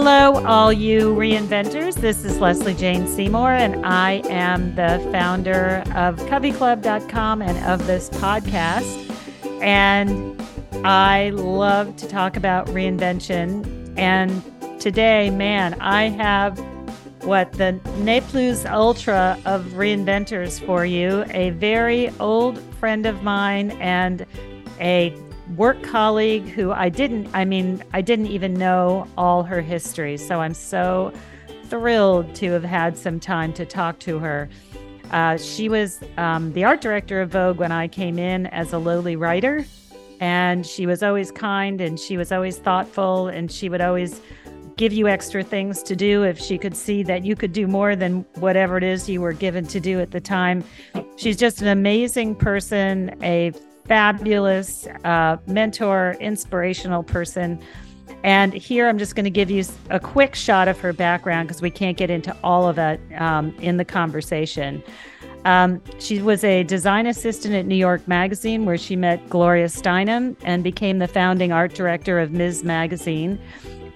Hello, all you reinventors. This is Lesley Jane Seymour, and I am the founder of CoveyClub.com and of this podcast. And I love to talk about reinvention. And today, man, I have what the ne plus ultra of reinventors for you a very old friend of mine and a work colleague who I didn't, I mean, I didn't even know all her history. So I'm so thrilled to have had some time to talk to her. Uh, she was um, the art director of Vogue when I came in as a lowly writer. And she was always kind and she was always thoughtful and she would always give you extra things to do if she could see that you could do more than whatever it is you were given to do at the time. She's just an amazing person, a fabulous uh, mentor, inspirational person. And here I'm just going to give you a quick shot of her background because we can't get into all of it um, in the conversation. Um, she was a design assistant at New York Magazine, where she met Gloria Steinem and became the founding art director of Ms. Magazine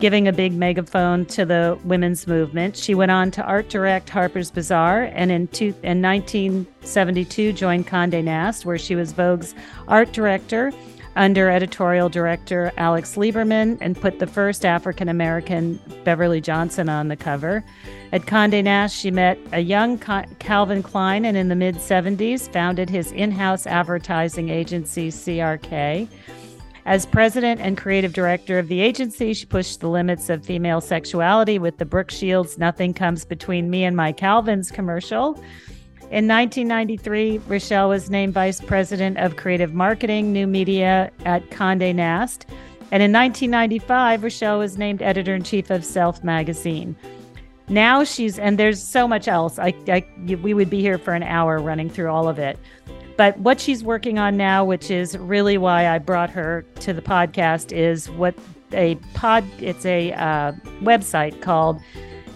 giving a big megaphone to the women's movement. She went on to art direct Harper's Bazaar and in, two, in 1972 joined Condé Nast, where she was Vogue's art director under editorial director Alex Liberman and put the first African American Beverly Johnson on the cover. At Condé Nast, she met a young Calvin Klein and in the mid 70s founded his in house advertising agency, CRK. As president and creative director of the agency, she pushed the limits of female sexuality with the Brooke Shields Nothing Comes Between Me and My Calvins commercial. In 1993, Rochelle was named vice president of creative marketing, new media at Condé Nast. And in 1995, Rochelle was named editor in chief of Self magazine. Now she's, and there's so much else. I, I, we would be here for an hour running through all of it. But what she's working on now, which is really why I brought her to the podcast, is what a pod. It's a uh, website called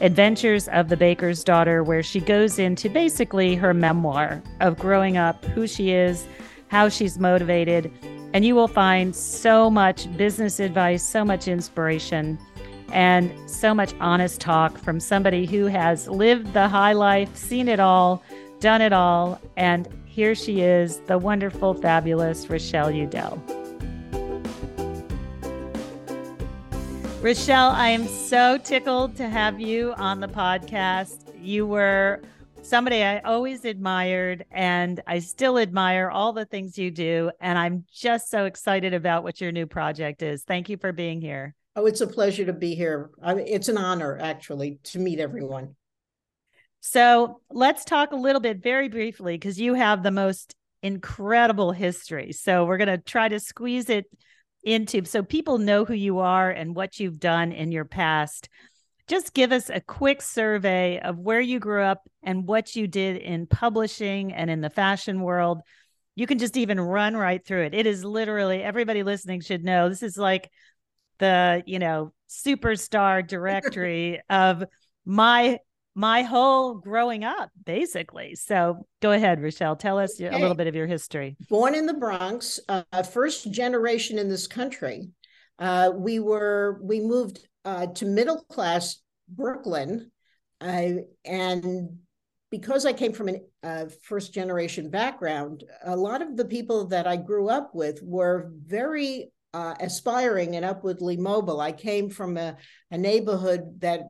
Adventures of the Baker's Daughter, where she goes into basically her memoir of growing up, who she is, how she's motivated, and you will find so much business advice, so much inspiration, and so much honest talk from somebody who has lived the high life, seen it all, done it all, and here she is, the wonderful, fabulous Rochelle Udell. Rochelle, I am so tickled to have you on the podcast. You were somebody I always admired, and I still admire all the things you do. And I'm just so excited about what your new project is. Thank you for being here. Oh, it's a pleasure to be here. I mean, it's an honor, actually, to meet everyone. So let's talk a little bit very briefly because you have the most incredible history. So we're going to try to squeeze it into so people know who you are and what you've done in your past. Just give us a quick survey of where you grew up and what you did in publishing and in the fashion world. You can just even run right through it. It is literally everybody listening should know this is like the, you know, superstar directory of my my whole growing up, basically. So go ahead, Rochelle. Tell us okay. a little bit of your history. Born in the Bronx, uh, first generation in this country. Uh, we were we moved uh, to middle class Brooklyn, and because I came from a uh, first generation background, a lot of the people that I grew up with were very uh, aspiring and upwardly mobile. I came from a, a neighborhood that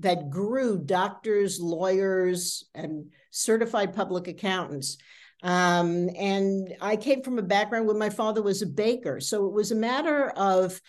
that grew doctors, lawyers, and certified public accountants. Um, and I came from a background where my father was a baker. So it was a matter of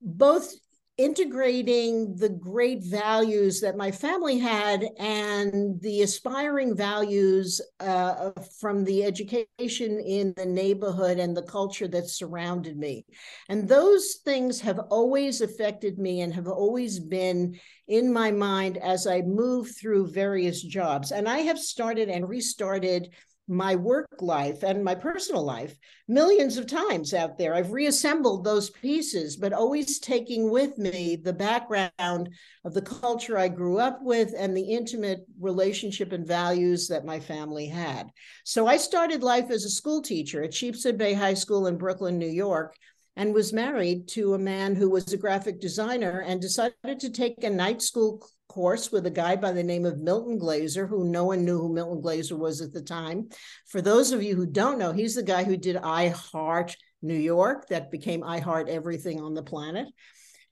both integrating the great values that my family had and the aspiring values uh, from the education in the neighborhood and the culture that surrounded me. And those things have always affected me and have always been in my mind as I move through various jobs. And I have started and restarted my work life and my personal life millions of times out there. I've reassembled those pieces, but always taking with me the background of the culture I grew up with and the intimate relationship and values that my family had. So I started life as a school teacher at Sheepshead Bay High School in Brooklyn, New York. And was married to a man who was a graphic designer and decided to take a night school course with a guy by the name of Milton Glaser, who no one knew who Milton Glaser was at the time. For those of you who don't know, he's the guy who did I Heart New York, that became I Heart Everything on the Planet.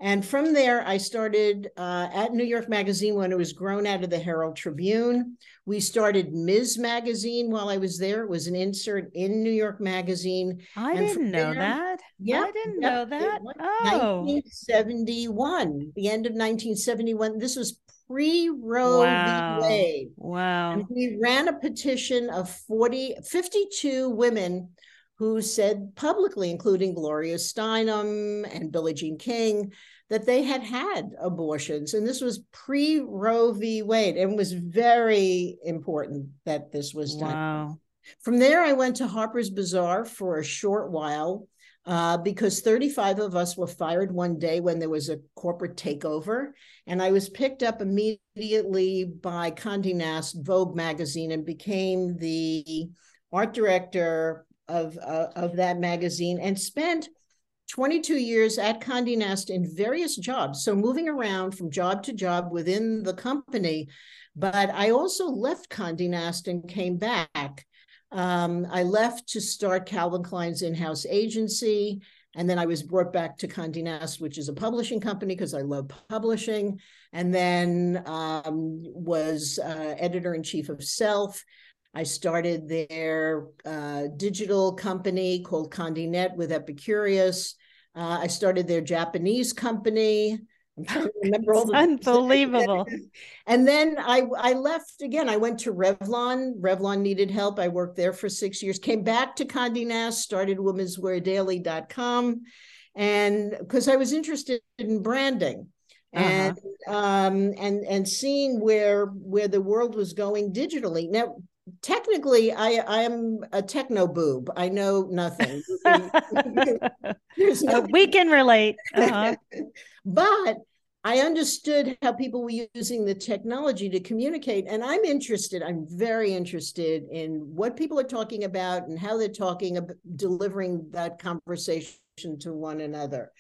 And from there, I started uh, at New York Magazine when it was grown out of the Herald Tribune. We started Ms. Magazine while I was there. It was an insert in New York Magazine. I and didn't know there, that. Yeah, I didn't know that. Oh, 1971, the end of 1971. This was pre Roe wow. v. Wade. Wow. And we ran a petition of 40, 52 women who said publicly, including Gloria Steinem and Billie Jean King, that they had had abortions. And this was pre Roe v. Wade and was very important that this was done. Wow. From there, I went to Harper's Bazaar for a short while uh, because 35 of us were fired one day when there was a corporate takeover. And I was picked up immediately by Condé Nast Vogue magazine and became the art director of, uh, of that magazine and spent 22 years at Condé Nast in various jobs. So moving around from job to job within the company. But I also left Condé Nast and came back. Um, I left to start Calvin Klein's in-house agency. And then I was brought back to Condé Nast, which is a publishing company because I love publishing. And then um, was uh, editor in chief of Self. I started their uh, digital company called Condé Net with Epicurious. Uh, I started their Japanese company. I'm trying to remember all the unbelievable. and then I I left again. I went to Revlon. Revlon needed help. I worked there for six years. Came back to Condé Nast. Started womensweardaily.com, and because I was interested in branding. Uh-huh. And um and and seeing where where the world was going digitally now technically I, I am a techno boob. I know nothing. uh, we can relate. Uh-huh. but I understood how people were using the technology to communicate. And I'm interested, I'm very interested in what people are talking about and how they're talking about delivering that conversation to one another.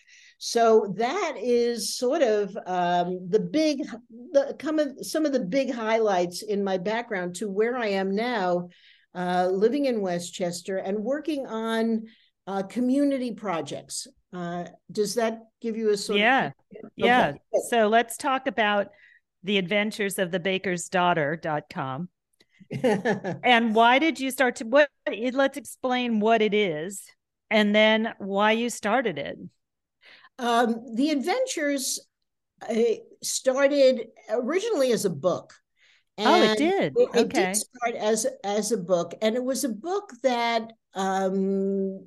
So that is sort of um, the big, the come of, some of the big highlights in my background to where I am now, uh, living in Westchester and working on uh, community projects. Uh, does that give you a sort yeah. of yeah okay. yeah so let's talk about the adventures of the baker's daughter.com and why did you start to what let's explain what it is and then why you started it um, the adventures uh, started originally as a book. oh, it did. It, okay. it did start as as a book, and it was a book that um,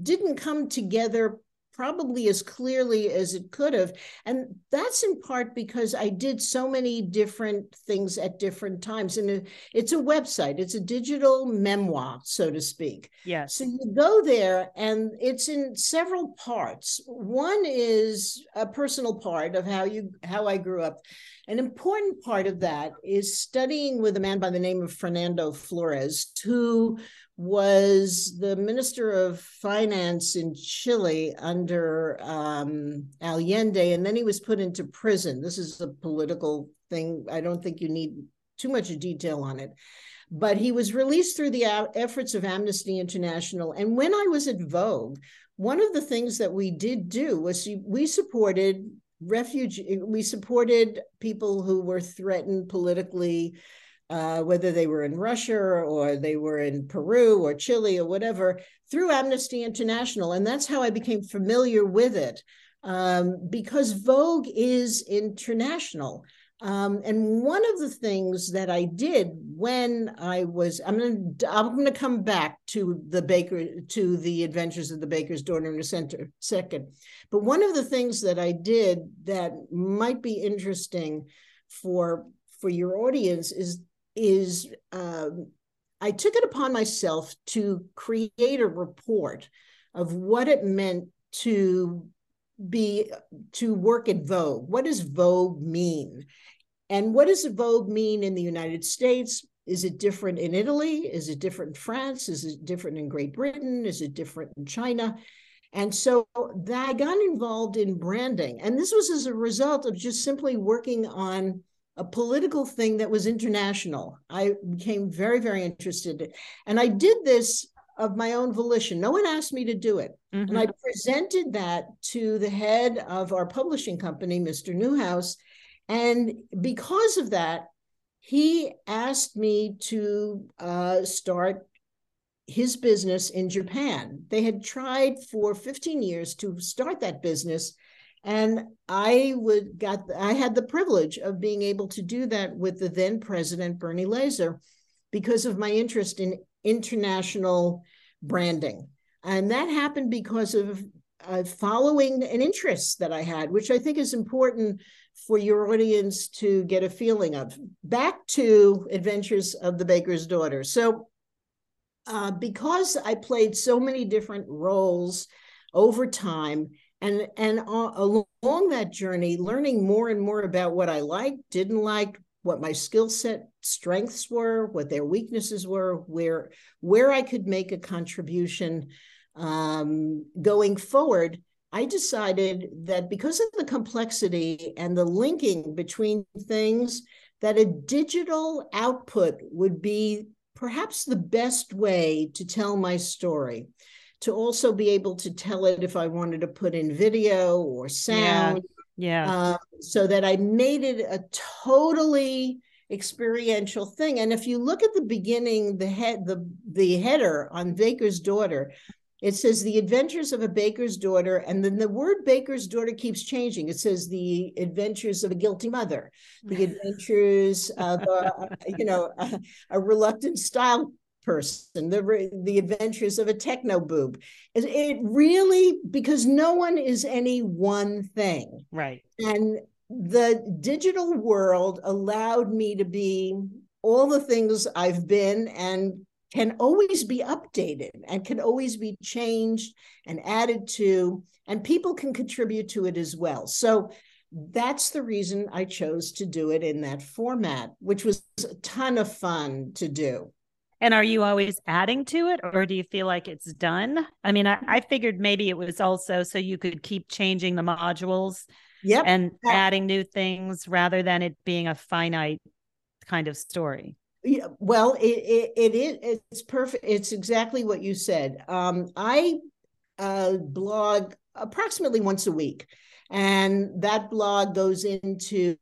didn't come together probably as clearly as it could have. And that's in part because I did so many different things at different times. And it's a website, it's a digital memoir, so to speak. Yes. So you go there and it's in several parts. One is a personal part of how you how I grew up. An important part of that is studying with a man by the name of Fernando Flores, who was the minister of finance in Chile under um, Allende, and then he was put into prison. This is a political thing. I don't think you need too much detail on it. But he was released through the efforts of Amnesty International. And when I was at Vogue, one of the things that we did do was we supported refugee, we supported people who were threatened politically uh, whether they were in Russia or they were in Peru or Chile or whatever, through Amnesty International. And that's how I became familiar with it um, because Vogue is international. Um, and one of the things that I did when I was, I'm going to, I'm going to come back to the baker, to the adventures of the baker's daughter in a center second. But one of the things that I did that might be interesting for for your audience is is um, I took it upon myself to create a report of what it meant to be to work at Vogue. What does Vogue mean? And what does Vogue mean in the United States? Is it different in Italy? Is it different in France? Is it different in Great Britain? Is it different in China? And so that I got involved in branding. And this was as a result of just simply working on a political thing that was international. I became very, very interested. And I did this of my own volition. No one asked me to do it. Mm-hmm. And I presented that to the head of our publishing company, Mr. Newhouse. And because of that, he asked me to uh, start his business in Japan. They had tried for 15 years to start that business. And I would got I had the privilege of being able to do that with the then president Bernie Lazar because of my interest in international branding. And that happened because of uh, following an interest that I had, which I think is important for your audience to get a feeling of. Back to Adventures of the Baker's Daughter. So, uh, because I played so many different roles over time, and and uh, along that journey, learning more and more about what I liked, didn't like, what my skill set strengths were, what their weaknesses were, where where I could make a contribution um, going forward. I decided that because of the complexity and the linking between things, that a digital output would be perhaps the best way to tell my story. To also be able to tell it if I wanted to put in video or sound. Yeah yeah. Uh, so that I made it a totally experiential thing. And if you look at the beginning, the head, the the header on Baker's Daughter, it says the adventures of a baker's daughter and then the word baker's daughter keeps changing it says the adventures of a guilty mother the adventures of a, you know a, a reluctant style person, the the adventures of a techno boob. It really because no one is any one thing, right? And the digital world allowed me to be all the things I've been and can always be updated and can always be changed and added to, and people can contribute to it as well. So that's the reason I chose to do it in that format, which was a ton of fun to do. And are you always adding to it or do you feel like it's done? I mean, I, I figured maybe it was also so you could keep changing the modules yep. and adding new things rather than it being a finite kind of story. Yeah, well, it, it, it is it's perfect. It's exactly what you said. Um, I uh, blog approximately once a week, and that blog goes into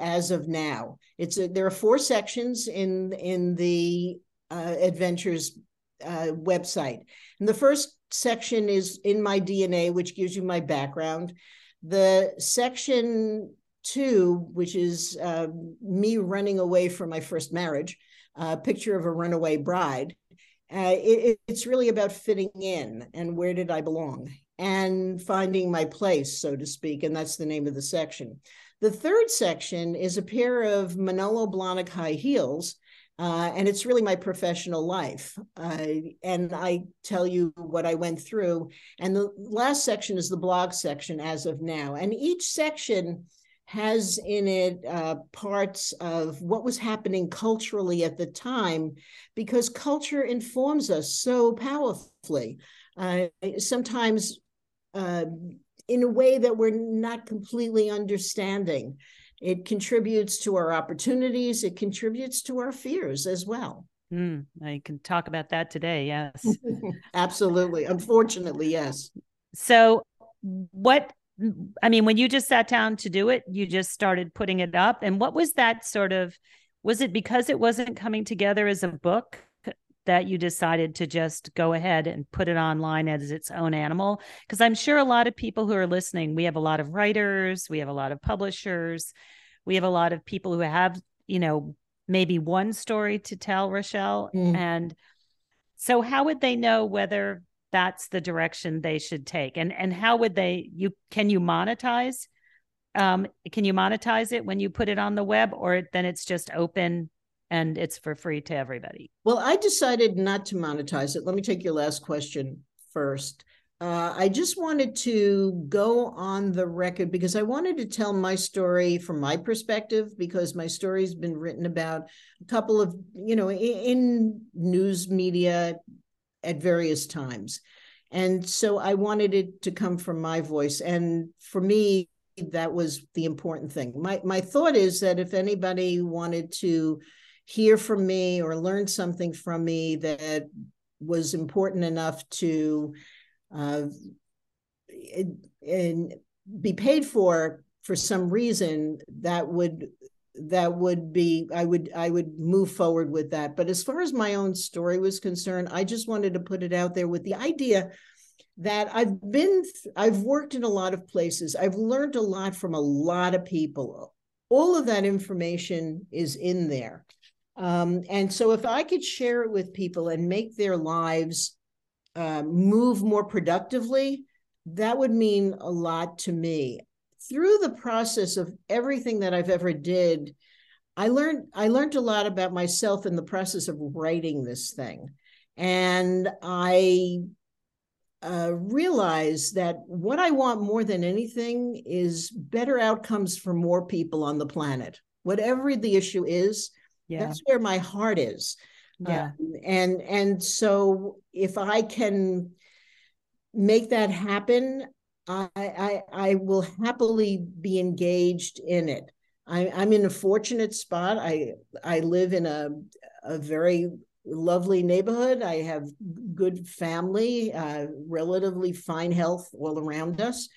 as of now. It's a, there are four sections in in the uh, Adventures uh, website. And the first section is in my DNA, which gives you my background. The section two, which is uh, me running away from my first marriage, a picture of a runaway bride. Uh, it, it's really about fitting in and where did I belong and finding my place, so to speak. And that's the name of the section. The third section is a pair of Manolo Blahnik high heels uh, and it's really my professional life. Uh, and I tell you what I went through. And the last section is the blog section as of now. And each section has in it uh, parts of what was happening culturally at the time, because culture informs us so powerfully. Uh, sometimes uh, in a way that we're not completely understanding. It contributes to our opportunities, it contributes to our fears as well. Mm, I can talk about that today. Yes. Absolutely. Unfortunately, yes. So, what, I mean, when you just sat down to do it, you just started putting it up. And what was that sort of, was it because it wasn't coming together as a book? That you decided to just go ahead and put it online as its own animal? Because I'm sure a lot of people who are listening, we have a lot of writers, we have a lot of publishers, we have a lot of people who have, you know, maybe one story to tell, Rochelle. Mm. And so how would they know whether that's the direction they should take? And and how would they you can you monetize? Um, can you monetize it when you put it on the web or then it's just open and it's for free to everybody. Well, I decided not to monetize it. Let me take your last question first. Uh, I just wanted to go on the record because I wanted to tell my story from my perspective because my story's been written about a couple of, you know, in, in news media at various times. And so I wanted it to come from my voice. And for me, that was the important thing. My my thought is that if anybody wanted to hear from me or learn something from me that was important enough to uh, and be paid for for some reason that would that would be i would i would move forward with that. But as far as my own story was concerned i just wanted to put it out there with the idea that i've been i've worked in a lot of places. I've learned a lot from a lot of people. All of that information is in there um, and so if i could share it with people and make their lives uh, move more productively that would mean a lot to me through the process of everything that I've ever did, I learned I learned a lot about myself in the process of writing this thing, and I uh, realized that what I want more than anything is better outcomes for more people on the planet. Whatever the issue is, yeah. that's where my heart is. Yeah, um, and and so if I can make that happen, I, I, I will happily be engaged in it. I, am in a fortunate spot. I I live in a a very lovely neighborhood. I have good family, uh, relatively fine health all around us,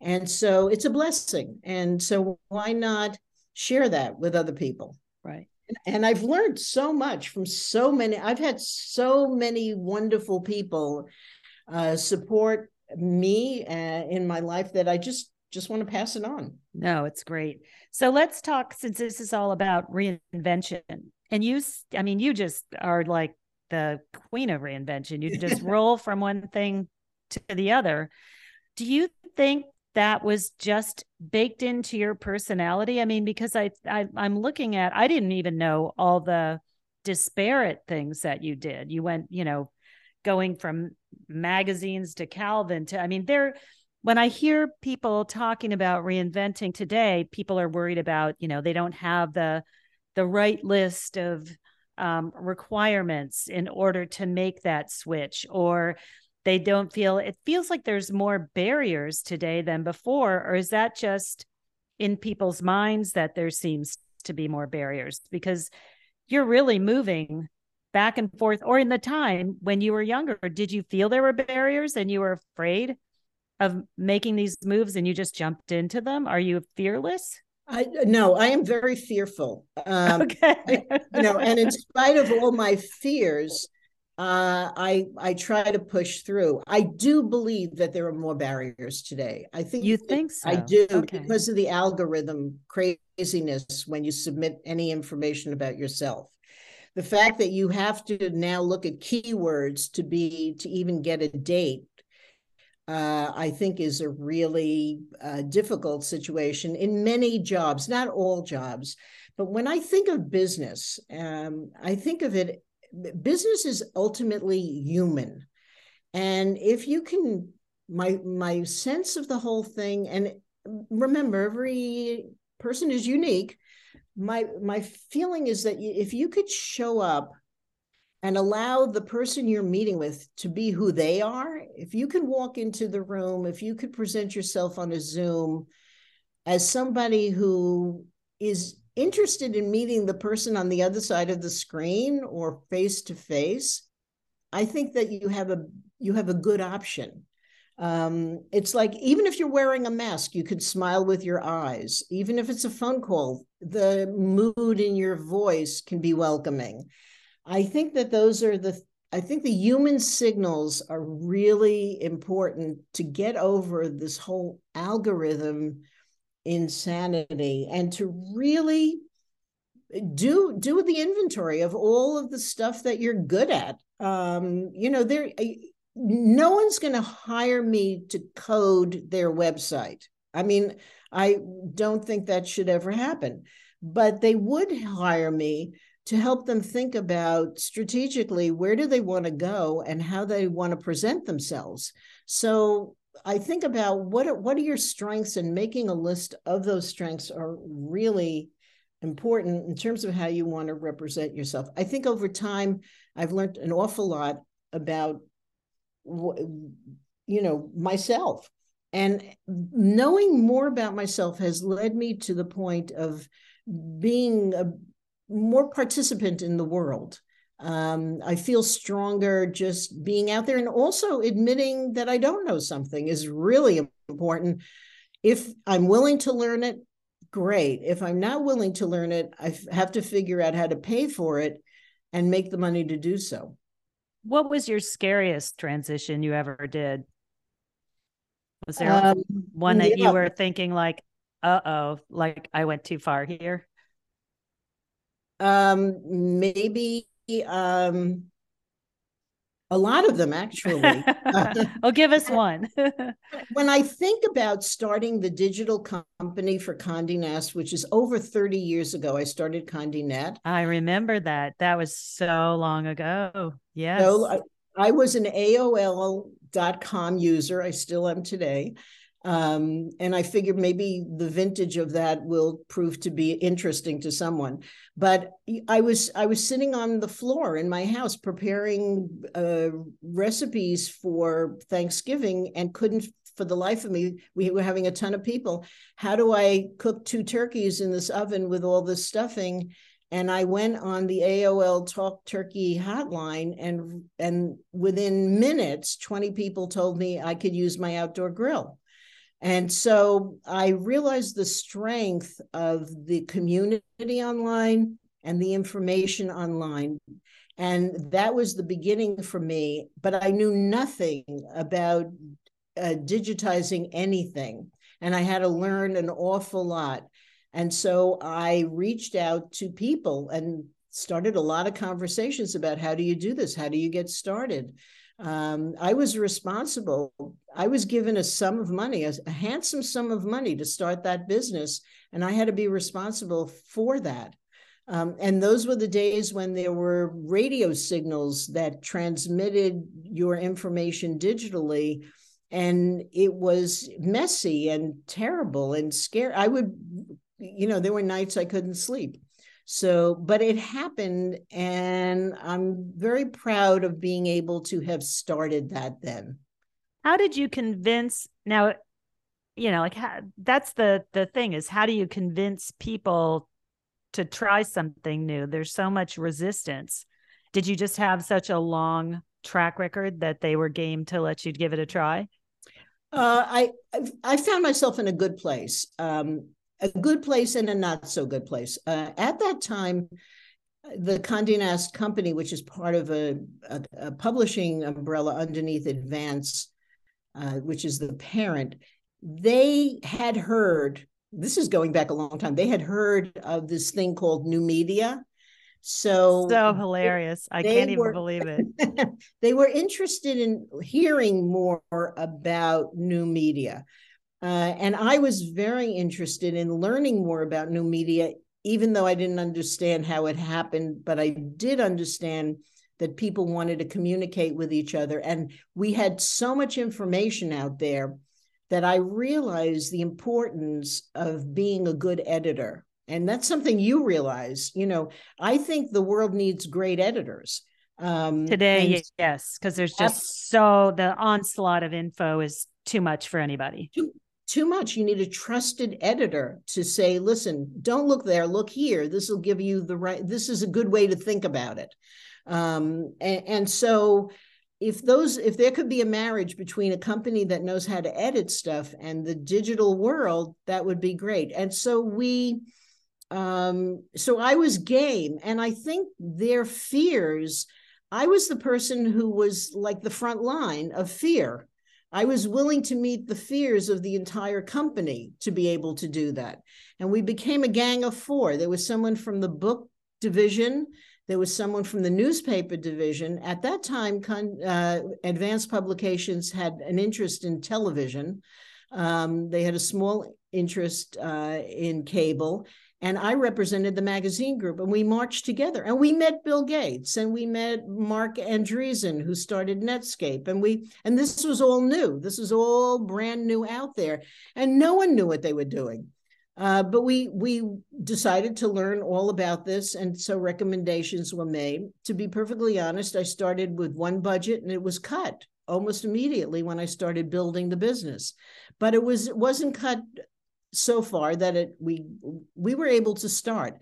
and so it's a blessing. And so why not share that with other people? Right. And I've learned so much from so many. I've had so many wonderful people uh, support me uh, in my life that I just just want to pass it on. No, it's great. So let's talk since this is all about reinvention. And you I mean you just are like the queen of reinvention. You just roll from one thing to the other. Do you think that was just baked into your personality? I mean because I, I I'm looking at I didn't even know all the disparate things that you did. You went, you know, going from magazines to Calvin to, I mean, they're, when I hear people talking about reinventing today, people are worried about, you know, they don't have the, the right list of um, requirements in order to make that switch, or they don't feel, it feels like there's more barriers today than before, or is that just in people's minds that there seems to be more barriers? Because you're really moving back and forth or in the time when you were younger did you feel there were barriers and you were afraid of making these moves and you just jumped into them are you fearless I no, I am very fearful. Um, okay, I, you know, and in spite of all my fears, uh, I I try to push through. I do believe that there are more barriers today. I think you think so. I do okay. because of the algorithm craziness when you submit any information about yourself the fact that you have to now look at keywords to be to even get a date uh, I think is a really uh, difficult situation in many jobs, not all jobs. But when I think of business, um, I think of it, business is ultimately human. And if you can, my my sense of the whole thing, and remember, every person is unique my my feeling is that if you could show up and allow the person you're meeting with to be who they are if you can walk into the room if you could present yourself on a zoom as somebody who is interested in meeting the person on the other side of the screen or face to face i think that you have a you have a good option um, it's like even if you're wearing a mask, you could smile with your eyes. Even if it's a phone call, the mood in your voice can be welcoming. I think that those are the I think the human signals are really important to get over this whole algorithm insanity and to really do do the inventory of all of the stuff that you're good at um you know there no one's going to hire me to code their website. I mean, I don't think that should ever happen, but they would hire me to help them think about strategically where do they want to go and how they want to present themselves. So I think about what are, what are your strengths and making a list of those strengths are really important in terms of how you want to represent yourself. I think over time I've learned an awful lot about you know, myself. And knowing more about myself has led me to the point of being a more participant in the world. Um, I feel stronger just being out there and also admitting that I don't know something is really important. If I'm willing to learn it, great. If I'm not willing to learn it, I have to figure out how to pay for it and make the money to do so. What was your scariest transition you ever did? Was there um, one that yeah. you were thinking like, uh oh, like I went too far here? Um, maybe um a lot of them actually. oh, give us one. when I think about starting the digital company for Condé Nast, which is over 30 years ago, I started Condé Nast. I remember that. That was so long ago. Yes. So I, I was an AOL.com user. I still am today. Um, and I figured maybe the vintage of that will prove to be interesting to someone. But I was I was sitting on the floor in my house preparing uh, recipes for Thanksgiving and couldn't for the life of me. We were having a ton of people. How do I cook two turkeys in this oven with all this stuffing? and I went on the AOL Talk Turkey hotline, and and within minutes, twenty people told me I could use my outdoor grill. And so I realized the strength of the community online and the information online. And that was the beginning for me. But I knew nothing about uh, digitizing anything. And I had to learn an awful lot. And so I reached out to people and started a lot of conversations about how do you do this? How do you get started? Um, I was responsible. I was given a sum of money, a, a, handsome sum of money to start that business, and I had to be responsible for that. Um, and those were the days when there were radio signals that transmitted your information digitally, and it was messy and terrible and scary. I would, you know, there were nights I couldn't sleep. So, but it happened, and I'm very proud of being able to have started that then. How did you convince now? You know, like how, that's the the thing is how do you convince people to try something new? There's so much resistance. Did you just have such a long track record that they were game to let you give it a try? Uh, I I found myself in a good place. Um, a good place and a not so good place. Uh, at that time, the Condé Nast Company, which is part of a, a, a publishing umbrella underneath Advance, uh, which is the parent, they had heard. This is going back a long time. They had heard of this thing called new media. So so hilarious. I can't even believe it. they were interested in hearing more about new media. Uh, and I was very interested in learning more about new media, even though I didn't understand how it happened, but I did understand that people wanted to communicate with each other. And we had so much information out there that I realized the importance of being a good editor. And that's something you realize. You know, I think the world needs great editors. Um, Today, and, yes, because there's just so the onslaught of info is too much for anybody. Too, too much. You need a trusted editor to say, listen, don't look there, look here. This will give you the right, this is a good way to think about it. Um, and, and so if those if there could be a marriage between a company that knows how to edit stuff and the digital world that would be great and so we um so i was game and i think their fears i was the person who was like the front line of fear I was willing to meet the fears of the entire company to be able to do that. And we became a gang of four. There was someone from the book division, there was someone from the newspaper division. At that time, uh, Advance Publications had an interest in television. Um, they had a small interest uh, in cable and I represented the magazine group, and we marched together. And we met Bill Gates, and we met Marc Andreessen, who started Netscape, and we and this was all new. This was all brand new out there, and no one knew what they were doing. Uh, but we we decided to learn all about this, and so recommendations were made. To be perfectly honest, I started with one budget, and it was cut. almost immediately when I started building the business. But it was it wasn't cut so far that it we we were able to start.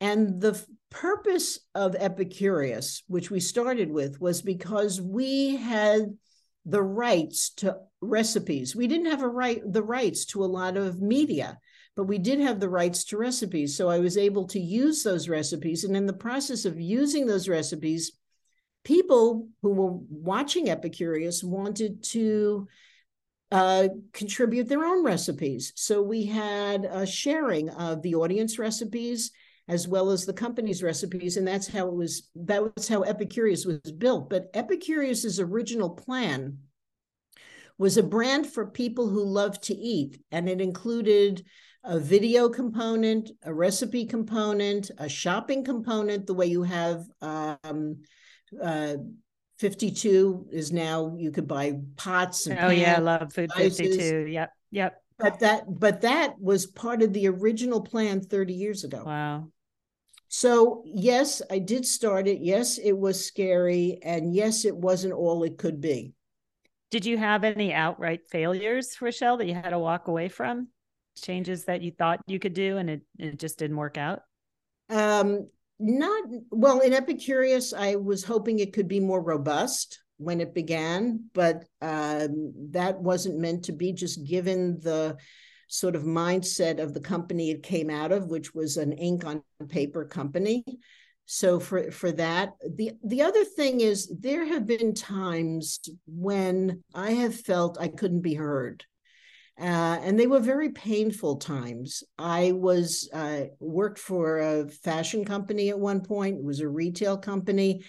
And the purpose of Epicurious, which we started with, was because we had the rights to recipes. We didn't have a right the rights to a lot of media, but we did have the rights to recipes. So I was able to use those recipes. And in the process of using those recipes, people who were watching Epicurious wanted to uh, contribute their own recipes. So we had a sharing of the audience recipes as well as the company's recipes, and that's how it was. That was how Epicurious was built. But Epicurious's original plan was a brand for people who love to eat, and it included a video component, a recipe component, a shopping component, the way you have um, uh, 52 is now you could buy pots and oh pans, yeah, I love food 52. Yep, yep. But that but that was part of the original plan 30 years ago. Wow. So yes, I did start it. Yes, it was scary, and yes, it wasn't all it could be. Did you have any outright failures, Rochelle, that you had to walk away from? Changes that you thought you could do and it, it just didn't work out? Um, not well in epicurious i was hoping it could be more robust when it began but um, that wasn't meant to be just given the sort of mindset of the company it came out of which was an ink on paper company. So for for that the the other thing is there have been times when i have felt i couldn't be heard uh, and they were very painful times. I was uh, worked for a fashion company at one point. It was a retail company,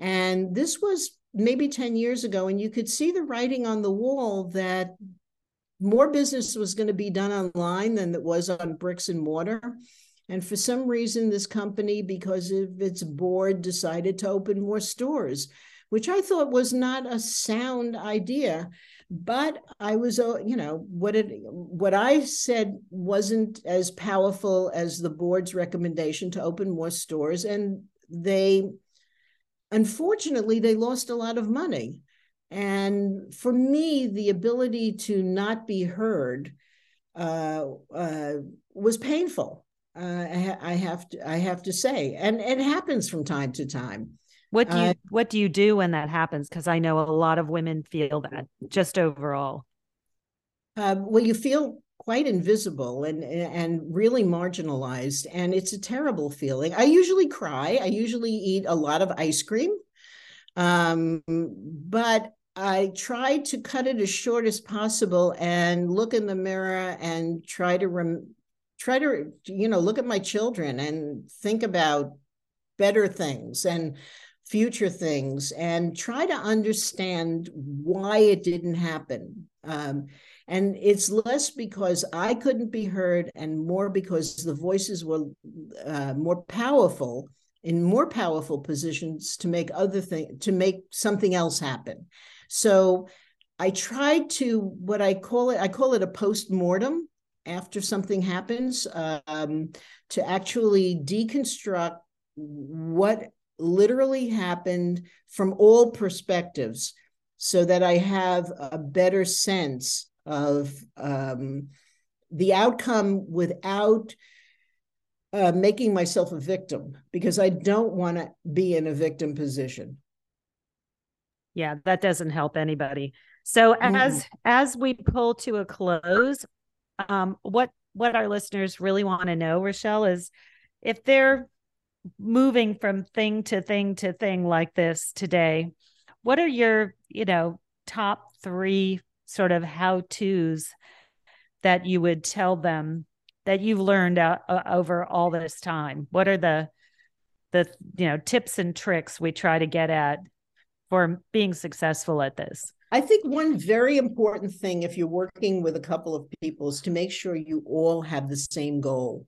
and this was maybe ten years ago. And you could see the writing on the wall that more business was going to be done online than it was on bricks and mortar. And for some reason, this company, because of its board, decided to open more stores, which I thought was not a sound idea but I was, uh, you know, what it what I said wasn't as powerful as the board's recommendation to open more stores, and they, unfortunately, they lost a lot of money. And for me, the ability to not be heard uh, uh, was painful. Uh, I, I, have to, I have to say, and it happens from time to time. What do you uh, what do you do when that happens? Because I know a lot of women feel that just overall. Uh, well, you feel quite invisible and and really marginalized, and it's a terrible feeling. I usually cry. I usually eat a lot of ice cream, um, but I try to cut it as short as possible and look in the mirror and try to rem- try to you know look at my children and think about better things and future things and try to understand why it didn't happen. Um, and it's less because I couldn't be heard and more because the voices were uh, more powerful in more powerful positions to make other things to make something else happen. So I tried to what I call it I call it a post mortem after something happens um, to actually deconstruct what literally happened from all perspectives so that I have a better sense of um, the outcome without uh, making myself a victim because I don't want to be in a victim position. Yeah, that doesn't help anybody. So as mm. as we pull to a close, um, what what our listeners really want to know, Rochelle, is if they're moving from thing to thing to thing like this today, what are your, you know, top three sort of how to's that you would tell them that you've learned out, uh, over all this time? What are the the you know tips and tricks we try to get at for being successful at this? I think one very important thing if you're working with a couple of people is to make sure you all have the same goal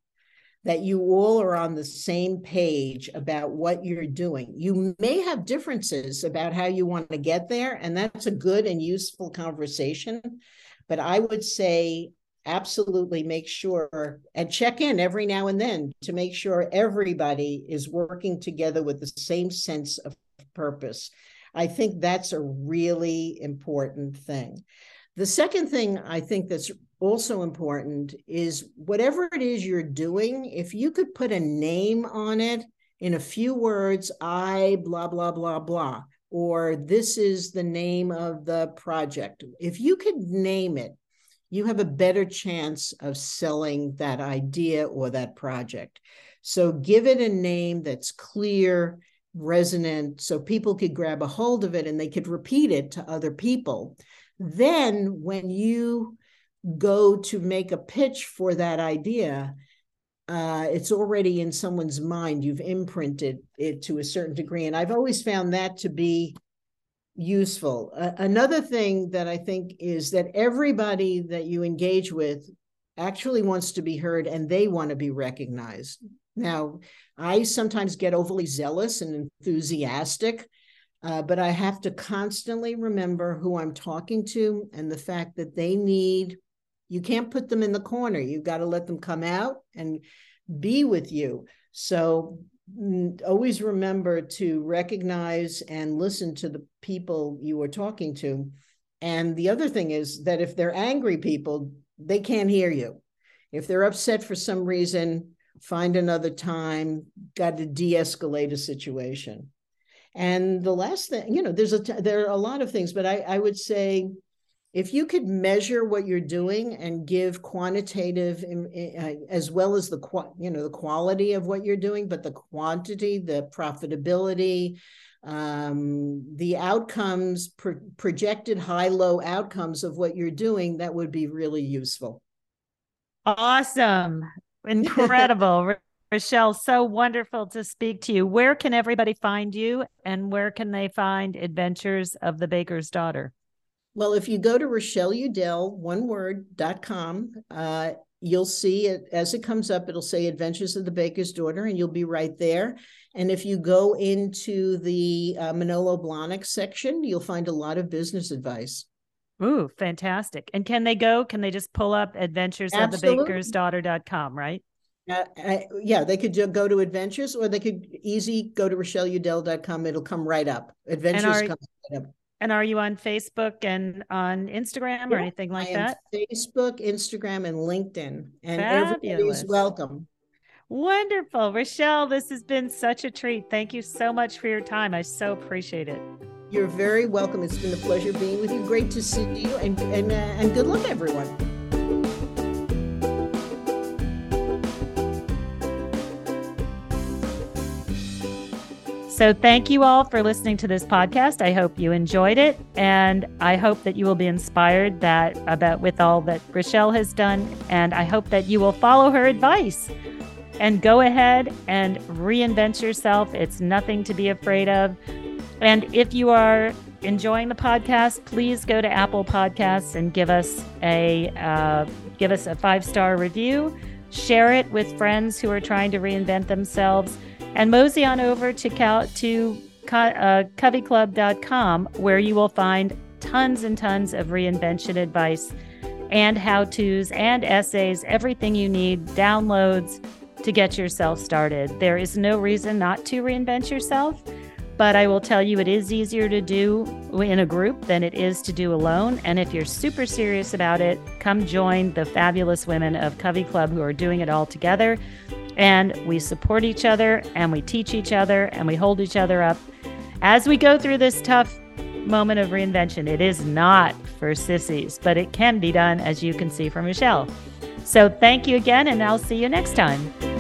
that you all are on the same page about what you're doing. You may have differences about how you want to get there, and that's a good and useful conversation. But I would say absolutely make sure and check in every now and then to make sure everybody is working together with the same sense of purpose. I think that's a really important thing. The second thing I think that's also important is whatever it is you're doing, if you could put a name on it in a few words, I blah, blah, blah, blah, or this is the name of the project. If you could name it, you have a better chance of selling that idea or that project. So give it a name that's clear, resonant, so people could grab a hold of it and they could repeat it to other people. Then, when you go to make a pitch for that idea, uh, it's already in someone's mind. You've imprinted it to a certain degree. And I've always found that to be useful. Uh, another thing that I think is that everybody that you engage with actually wants to be heard and they want to be recognized. Now, I sometimes get overly zealous and enthusiastic, uh, but I have to constantly remember who I'm talking to and the fact that they need, you can't put them in the corner. You've got to let them come out and be with you. So mm, always remember to recognize and listen to the people you are talking to. And the other thing is that if they're angry people, they can't hear you. If they're upset for some reason, find another time, got to de-escalate a situation. And the last thing, you know, there's a there are a lot of things, but I, I would say if you could measure what you're doing and give quantitative uh, as well as the you know the quality of what you're doing, but the quantity, the profitability, um, the outcomes, pro- projected high low outcomes of what you're doing, that would be really useful. Awesome. Incredible. Rochelle, so wonderful to speak to you. Where can everybody find you and where can they find Adventures of the Baker's Daughter? Well, if you go to Rochelle Udell, one word, dot com, uh, you'll see it as it comes up, it'll say Adventures of the Baker's Daughter, and you'll be right there. And if you go into the uh, Manolo Blahnik section, you'll find a lot of business advice. Ooh, fantastic. And can they go? Can they just pull up adventures of the baker's daughter.com, right? Uh, I, yeah, they could go to adventures or they could easy go to RochelleUdell.com. It'll come right up. Adventures are, comes right up. And are you on Facebook and on Instagram yeah, or anything like that? Facebook, Instagram, and LinkedIn. And everybody's welcome. Wonderful. Rochelle, this has been such a treat. Thank you so much for your time. I so appreciate it. You're very welcome. It's been a pleasure being with you. Great to see you, and and uh, and good luck, everyone. So, thank you all for listening to this podcast. I hope you enjoyed it, and I hope that you will be inspired that about with all that Rochelle has done, and I hope that you will follow her advice and go ahead and reinvent yourself. It's nothing to be afraid of. And if you are enjoying the podcast, please go to Apple Podcasts and give us a uh, give us a five star review. Share it with friends who are trying to reinvent themselves, and mosey on over to cal- to uh, coveyclub.com where you will find tons and tons of reinvention advice and how tos and essays, everything you need, downloads to get yourself started. There is no reason not to reinvent yourself. But I will tell you, it is easier to do in a group than it is to do alone. And if you're super serious about it, come join the fabulous women of Covey Club who are doing it all together. And we support each other and we teach each other and we hold each other up as we go through this tough moment of reinvention. It is not for sissies, but it can be done, as you can see from Michelle. So thank you again, and I'll see you next time.